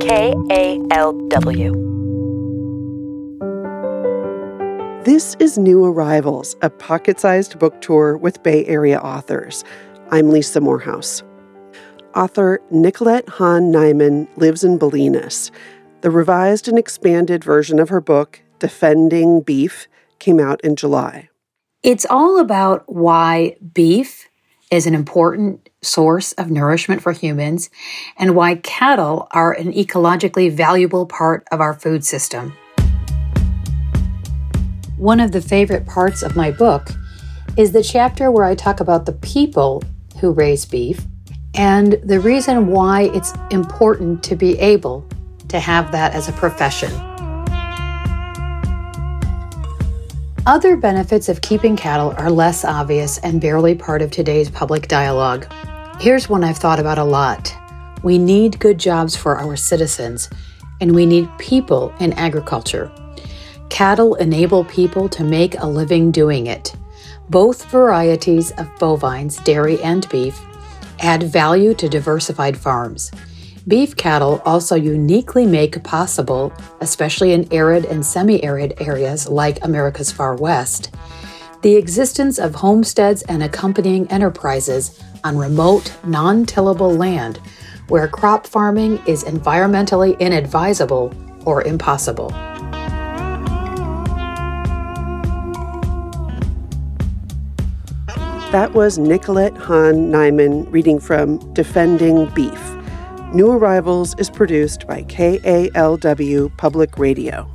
KALW. This is New Arrivals, a pocket sized book tour with Bay Area authors. I'm Lisa Morehouse. Author Nicolette Hahn Niman lives in Bolinas. The revised and expanded version of her book, Defending Beef, came out in July. It's all about why beef is an important source of nourishment for humans and why cattle are an ecologically valuable part of our food system. One of the favorite parts of my book is the chapter where I talk about the people who raise beef and the reason why it's important to be able to have that as a profession. Other benefits of keeping cattle are less obvious and barely part of today's public dialogue. Here's one I've thought about a lot. We need good jobs for our citizens, and we need people in agriculture. Cattle enable people to make a living doing it. Both varieties of bovines, dairy, and beef add value to diversified farms. Beef cattle also uniquely make possible, especially in arid and semi arid areas like America's Far West, the existence of homesteads and accompanying enterprises on remote, non tillable land where crop farming is environmentally inadvisable or impossible. That was Nicolette Hahn Niman reading from Defending Beef. New Arrivals is produced by KALW Public Radio.